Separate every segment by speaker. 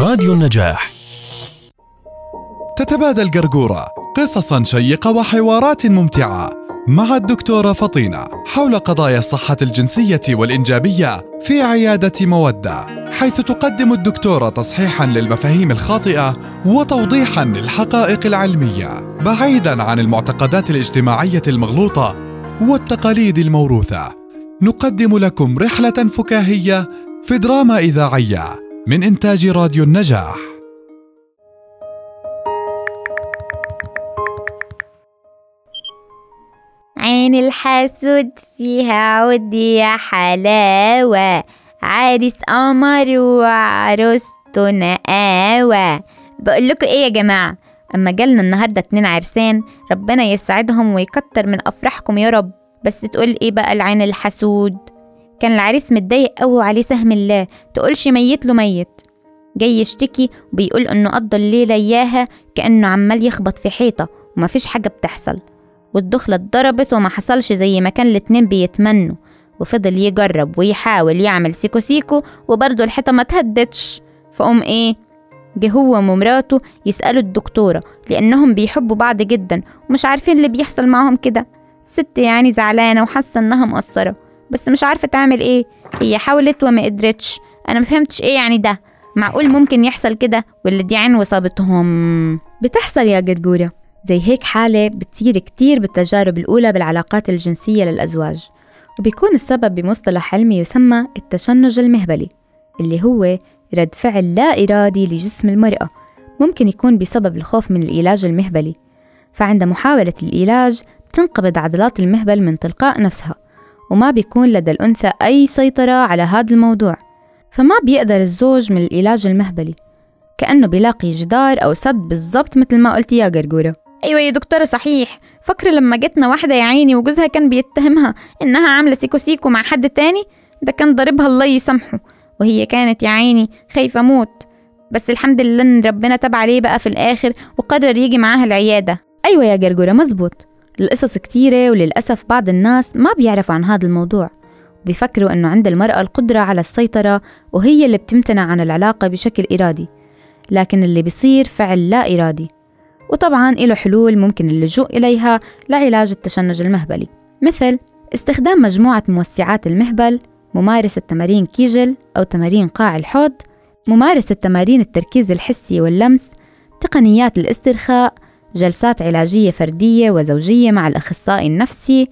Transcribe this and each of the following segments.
Speaker 1: راديو النجاح.
Speaker 2: تتبادل قرقورة قصصا شيقة وحوارات ممتعة مع الدكتورة فطينة حول قضايا الصحة الجنسية والإنجابية في عيادة مودة حيث تقدم الدكتورة تصحيحا للمفاهيم الخاطئة وتوضيحا للحقائق العلمية بعيدا عن المعتقدات الاجتماعية المغلوطة والتقاليد الموروثة. نقدم لكم رحلة فكاهية في دراما إذاعية من إنتاج راديو النجاح.
Speaker 3: عين الحسود فيها عود يا حلاوة عريس قمر وعروسته نقاوة. بقول لكم إيه يا جماعة؟ أما جالنا النهاردة اتنين عرسان ربنا يسعدهم ويكتر من أفراحكم يا رب. بس تقول إيه بقى العين الحسود كان العريس متضايق قوي وعليه سهم الله. تقولش ميت له ميت. جاي يشتكي وبيقول إنه قضى الليلة إياها كأنه عمال يخبط في حيطة ومفيش حاجة بتحصل. والدخلة اتضربت وما حصلش زي ما كان الاتنين بيتمنوا. وفضل يجرب ويحاول يعمل سيكو سيكو وبرضه الحيطة ما تهدتش فقوم إيه؟ جه هو ومراته يسألوا الدكتورة لأنهم بيحبوا بعض جدا ومش عارفين اللي بيحصل معاهم كده. الست يعني زعلانة وحاسة إنها مقصرة. بس مش عارفة تعمل إيه. هي حاولت وما قدرتش. أنا مفهمتش إيه يعني ده. معقول ممكن يحصل كده؟ ولا دي عين وصابتهم.
Speaker 4: بتحصل يا قرقورة زي هيك حالة بتصير كتير بالتجارب الأولى بالعلاقات الجنسية للأزواج. وبيكون السبب بمصطلح علمي يسمى التشنج المهبلي اللي هو رد فعل لا إرادي لجسم المرأة. ممكن يكون بسبب الخوف من العلاج المهبلي. فعند محاولة العلاج بتنقبض عضلات المهبل من تلقاء نفسها. وما بيكون لدى الأنثى أي سيطرة على هذا الموضوع. فما بيقدر الزوج من العلاج المهبلي. كأنه بيلاقي جدار أو سد بالضبط مثل ما قلت يا قرقورة.
Speaker 3: أيوة يا دكتورة صحيح. فاكرة لما جتنا واحدة يا عيني وجوزها كان بيتهمها إنها عاملة سيكو سيكو مع حد تاني؟ ده كان ضاربها الله يسامحه. وهي كانت يا عيني خايفة موت. بس الحمد لله إن ربنا تاب عليه بقى في الآخر وقرر يجي معاها العيادة.
Speaker 4: أيوة يا قرقورة مزبوط القصص كتيرة وللأسف بعض الناس ما بيعرفوا عن هذا الموضوع. بيفكروا أنه عند المرأة القدرة على السيطرة وهي اللي بتمتنع عن العلاقة بشكل إرادي لكن اللي بيصير فعل لا إرادي. وطبعا له حلول ممكن اللجوء إليها لعلاج التشنج المهبلي. مثل استخدام مجموعة موسعات المهبل ممارسة تمارين كيجل أو تمارين قاع الحوض ممارسة تمارين التركيز الحسي واللمس تقنيات الاسترخاء جلسات علاجية فردية وزوجية مع الأخصائي النفسي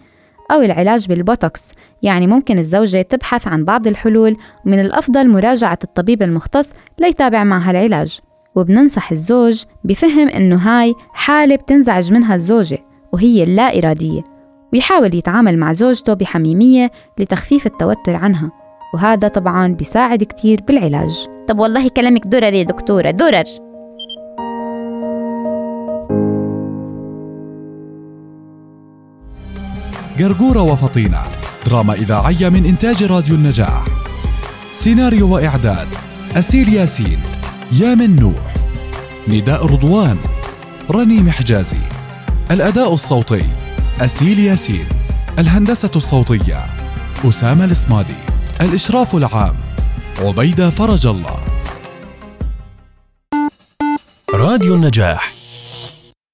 Speaker 4: أو العلاج بالبوتوكس. يعني ممكن الزوجة تبحث عن بعض الحلول ومن الأفضل مراجعة الطبيب المختص ليتابع معها العلاج. وبننصح الزوج بفهم إنه هاي حالة بتنزعج منها الزوجة وهي اللا إرادية ويحاول يتعامل مع زوجته بحميمية لتخفيف التوتر عنها. وهذا طبعا بيساعد كتير بالعلاج.
Speaker 3: طب والله كلامك درر يا دكتورة درر.
Speaker 2: قرقورة وفطينة. دراما إذاعية من إنتاج راديو النجاح. سيناريو وإعداد أسيل ياسين يامن نوح. نداء رضوان رنيم حجازي الأداء الصوتي أسيل ياسين. الهندسة الصوتية أسامة الإسمادي الإشراف العام عبيدة فرج الله.
Speaker 1: راديو النجاح.